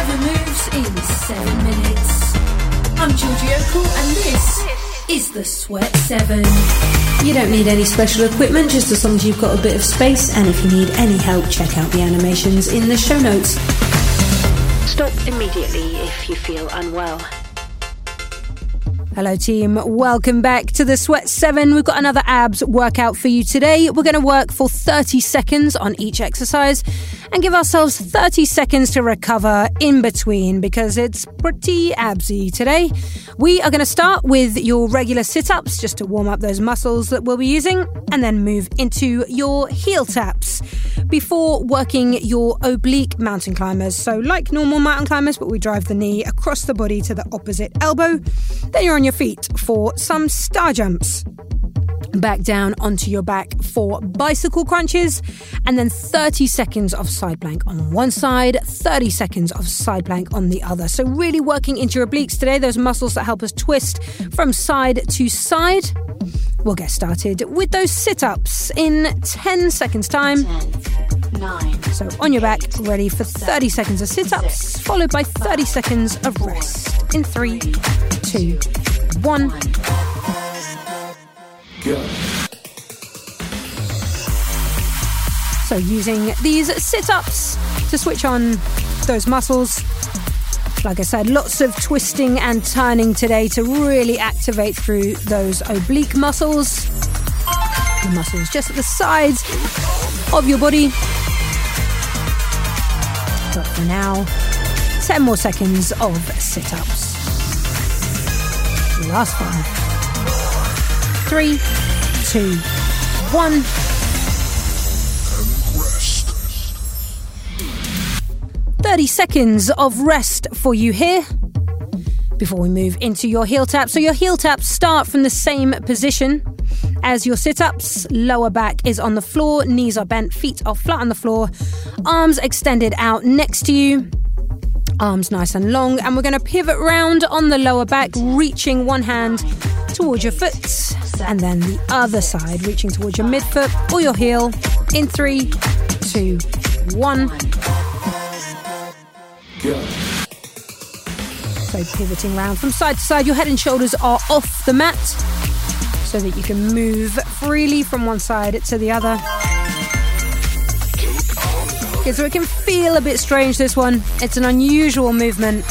Seven moves in seven minutes. I'm Georgie Okell, and this is the Sweat Seven. You don't need any special equipment, just as long as you've got a bit of space. And if you need any help, check out the animations in the show notes. Stop immediately if you feel unwell. Hello, team. Welcome back to the Sweat 7. We've got another abs workout for you today. We're going to work for 30 seconds on each exercise and give ourselves 30 seconds to recover in between because it's pretty absy today. We are going to start with your regular sit ups just to warm up those muscles that we'll be using and then move into your heel taps before working your oblique mountain climbers. So, like normal mountain climbers, but we drive the knee across the body to the opposite elbow. Then you're on your feet for some star jumps. Back down onto your back for bicycle crunches, and then 30 seconds of side plank on one side, 30 seconds of side plank on the other. So, really working into your obliques today, those muscles that help us twist from side to side. We'll get started with those sit ups in 10 seconds' time. Nine. So, on your back, ready for 30 seconds of sit ups, followed by 30 seconds of rest. In three, two, one. So, using these sit ups to switch on those muscles. Like I said, lots of twisting and turning today to really activate through those oblique muscles. The muscles just at the sides of your body. But for now, 10 more seconds of sit ups. Last five. Three, two, one. 30 seconds of rest for you here before we move into your heel taps. So, your heel taps start from the same position as your sit ups. Lower back is on the floor, knees are bent, feet are flat on the floor, arms extended out next to you. Arms nice and long, and we're going to pivot round on the lower back, reaching one hand towards your foot, and then the other side, reaching towards your midfoot or your heel. In three, two, one. So pivoting round from side to side, your head and shoulders are off the mat so that you can move freely from one side to the other. So it can feel a bit strange this one. It's an unusual movement,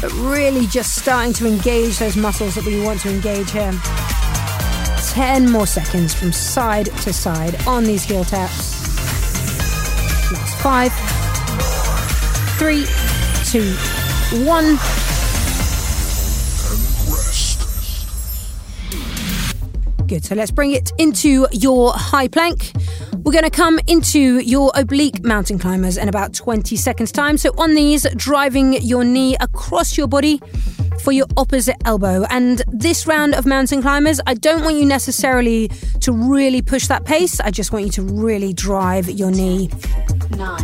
but really just starting to engage those muscles that we want to engage here. 10 more seconds from side to side on these heel taps. Last five, three, two, one. Good. So let's bring it into your high plank. We're going to come into your oblique mountain climbers in about 20 seconds' time. So on these, driving your knee across your body for your opposite elbow. And this round of mountain climbers, I don't want you necessarily to really push that pace. I just want you to really drive your knee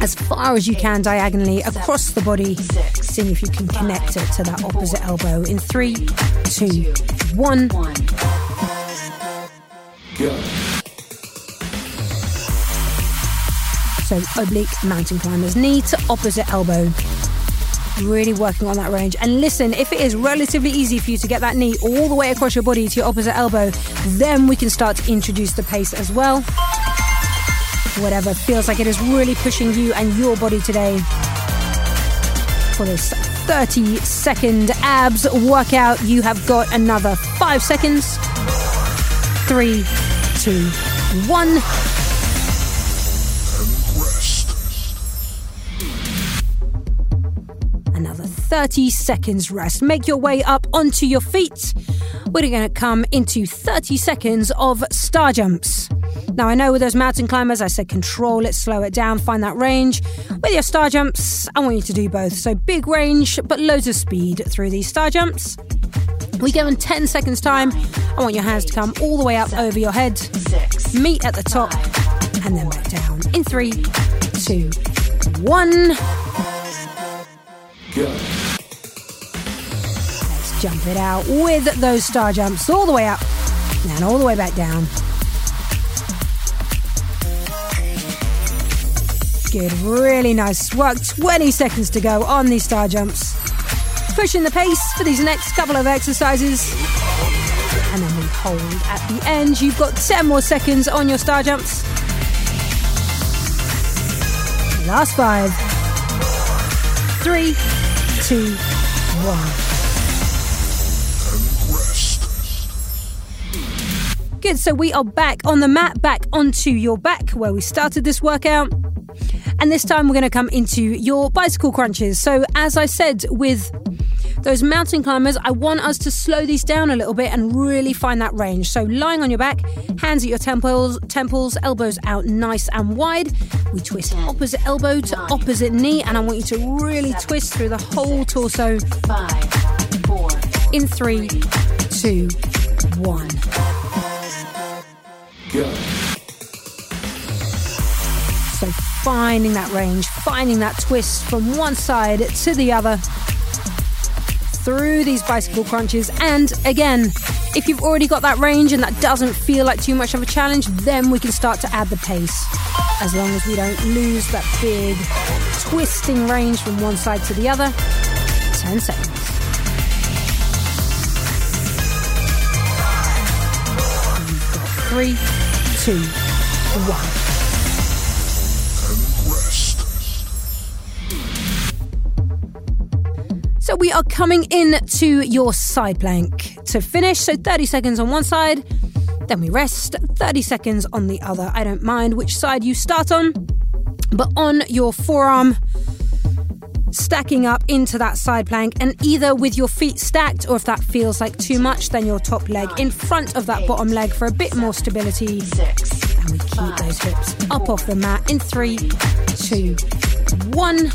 as far as you can diagonally across the body, seeing if you can connect it to that opposite elbow in three, two, one. So oblique mountain climbers, knee to opposite elbow. Really working on that range. And listen, if it is relatively easy for you to get that knee all the way across your body to your opposite elbow, then we can start to introduce the pace as well. Whatever feels like it is really pushing you and your body today for this 30 second abs workout, you have got another five seconds. Three, two, one. 30 seconds rest. Make your way up onto your feet. We're going to come into 30 seconds of star jumps. Now, I know with those mountain climbers, I said control it, slow it down, find that range. With your star jumps, I want you to do both. So big range, but loads of speed through these star jumps. We go in 10 seconds time. I want your hands to come all the way up over your head, meet at the top, and then back down. In three, two, one. Jump it out with those star jumps all the way up and all the way back down. Good, really nice work. 20 seconds to go on these star jumps. Pushing the pace for these next couple of exercises. And then we hold at the end. You've got 10 more seconds on your star jumps. Last five, three, two, one. Good, so we are back on the mat, back onto your back where we started this workout. And this time we're going to come into your bicycle crunches. So, as I said with those mountain climbers, I want us to slow these down a little bit and really find that range. So, lying on your back, hands at your temples, temples, elbows out nice and wide. We twist opposite elbow to opposite knee, and I want you to really twist through the whole torso. Five, four, In three, two, one. So finding that range, finding that twist from one side to the other through these bicycle crunches. And again, if you've already got that range and that doesn't feel like too much of a challenge, then we can start to add the pace. As long as we don't lose that big twisting range from one side to the other. 10 seconds. Three, two, one. So we are coming in to your side plank to finish. So 30 seconds on one side, then we rest, 30 seconds on the other. I don't mind which side you start on, but on your forearm, stacking up into that side plank, and either with your feet stacked, or if that feels like too much, then your top leg in front of that bottom leg for a bit more stability. And we keep those hips up off the mat in three, two, one.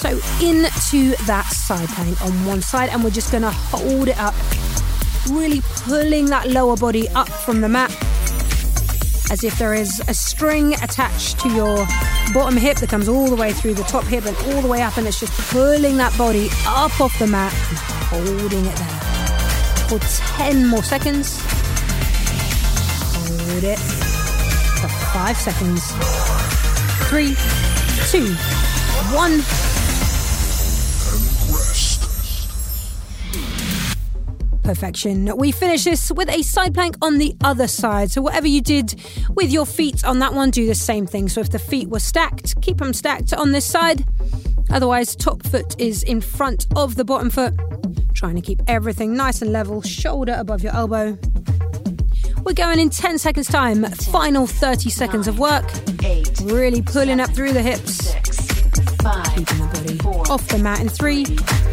So into that side plank on one side, and we're just gonna hold it up, really pulling that lower body up from the mat as if there is a string attached to your bottom hip that comes all the way through the top hip and all the way up, and it's just pulling that body up off the mat and holding it there for 10 more seconds. Hold it for five seconds. Three, two, one. Perfection. We finish this with a side plank on the other side. So, whatever you did with your feet on that one, do the same thing. So, if the feet were stacked, keep them stacked on this side. Otherwise, top foot is in front of the bottom foot. Trying to keep everything nice and level, shoulder above your elbow. We're going in 10 seconds' time. Final 30 seconds of work. Really pulling up through the hips. Keeping the body off the mat in three,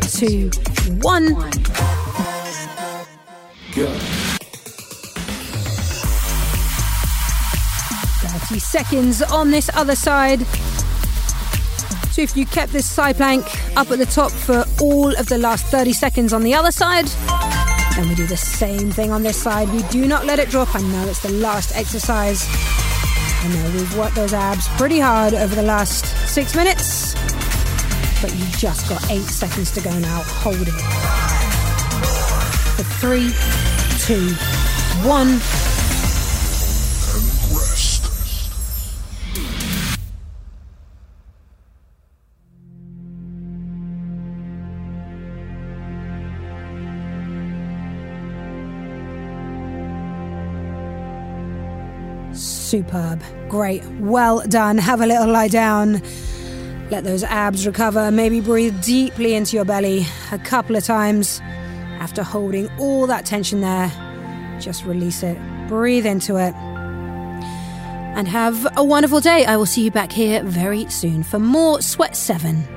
two, one. One. 30 seconds on this other side. So if you kept this side plank up at the top for all of the last 30 seconds on the other side, then we do the same thing on this side. We do not let it drop. I know it's the last exercise. I know we've worked those abs pretty hard over the last six minutes, but you've just got eight seconds to go now. Hold it. For three, two, one. Superb. Great. Well done. Have a little lie down. Let those abs recover. Maybe breathe deeply into your belly a couple of times. After holding all that tension there, just release it. Breathe into it. And have a wonderful day. I will see you back here very soon for more Sweat 7.